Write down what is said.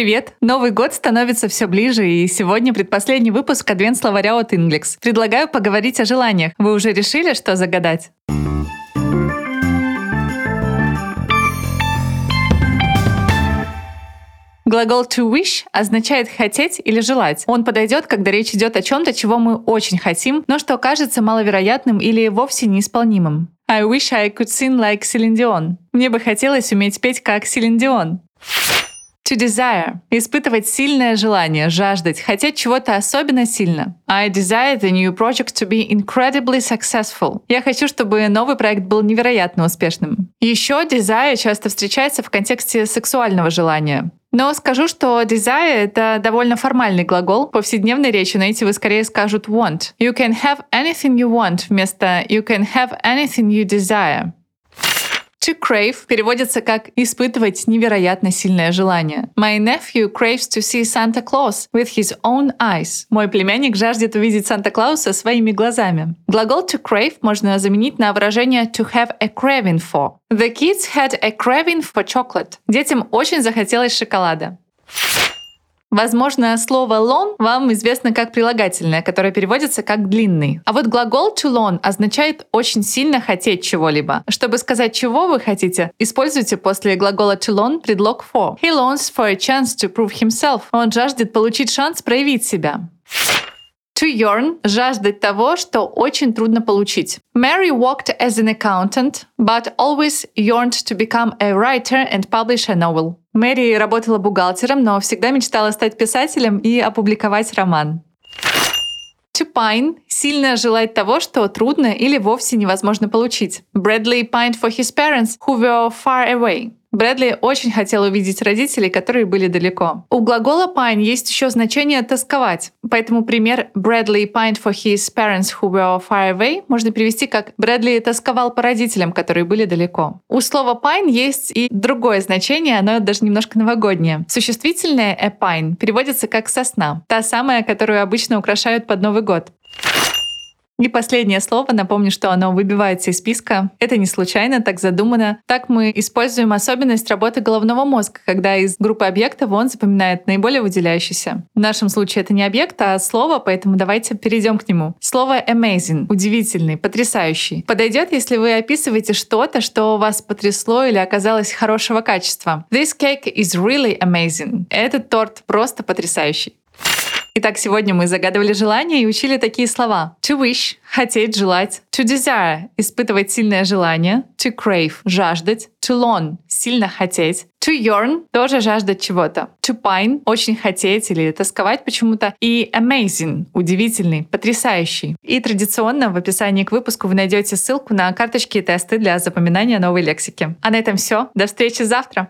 Привет! Новый год становится все ближе, и сегодня предпоследний выпуск Адвент-словаря от Inglex. Предлагаю поговорить о желаниях. Вы уже решили, что загадать? Глагол to wish означает хотеть или желать. Он подойдет, когда речь идет о чем-то, чего мы очень хотим, но что кажется маловероятным или вовсе неисполнимым. I wish I could sing like Celine Dion. Мне бы хотелось уметь петь как Celine Dion. To desire — испытывать сильное желание, жаждать, хотеть чего-то особенно сильно. I desire the new project to be incredibly successful. Я хочу, чтобы новый проект был невероятно успешным. Еще desire часто встречается в контексте сексуального желания. Но скажу, что desire — это довольно формальный глагол. В повседневной речи вы скорее скажут want. You can have anything you want вместо you can have anything you desire. To crave переводится как «испытывать невероятно сильное желание». My nephew craves to see Santa Claus with his own eyes. Мой племянник жаждет увидеть Санта-Клауса своими глазами. Глагол to crave можно заменить на выражение to have a craving for. The kids had a craving for chocolate. Детям очень захотелось шоколада. Возможно, слово long вам известно как прилагательное, которое переводится как длинный. А вот глагол to long означает очень сильно хотеть чего-либо. Чтобы сказать, чего вы хотите, используйте после глагола to long предлог for. He longs for a chance to prove himself. Он жаждет получить шанс проявить себя. Yearn – жаждать того, что очень трудно получить. Mary worked as an accountant, but always yearned to become a writer and publish a novel. Мэри работала бухгалтером, но всегда мечтала стать писателем и опубликовать роман. To pine – сильно желать того, что трудно или вовсе невозможно получить. Bradley pined for his parents, who were far away. Брэдли очень хотел увидеть родителей, которые были далеко. У глагола pine есть еще значение «тосковать». Поэтому пример Bradley pined for his parents who were far away можно перевести как Брэдли тосковал по родителям, которые были далеко. У слова pine есть и другое значение, оно даже немножко новогоднее. Существительное a pine переводится как «сосна», та самая, которую обычно украшают под Новый год. И последнее слово, напомню, что оно выбивается из списка. Это не случайно, так задумано. Так мы используем особенность работы головного мозга, когда из группы объектов он запоминает наиболее выделяющийся. В нашем случае это не объект, а слово, поэтому давайте перейдем к нему. Слово amazing — удивительный, потрясающий. Подойдет, если вы описываете что-то, что вас потрясло или оказалось хорошего качества. This cake is really amazing. Этот торт просто потрясающий. Итак, сегодня мы загадывали желания и учили такие слова. To wish — хотеть, желать. To desire — испытывать сильное желание. To crave — жаждать. To long — сильно хотеть. To yearn — тоже жаждать чего-то. To pine — очень хотеть или тосковать почему-то. И amazing — удивительный, потрясающий. И традиционно в описании к выпуску вы найдете ссылку на карточки и тесты для запоминания новой лексики. А на этом все. До встречи завтра!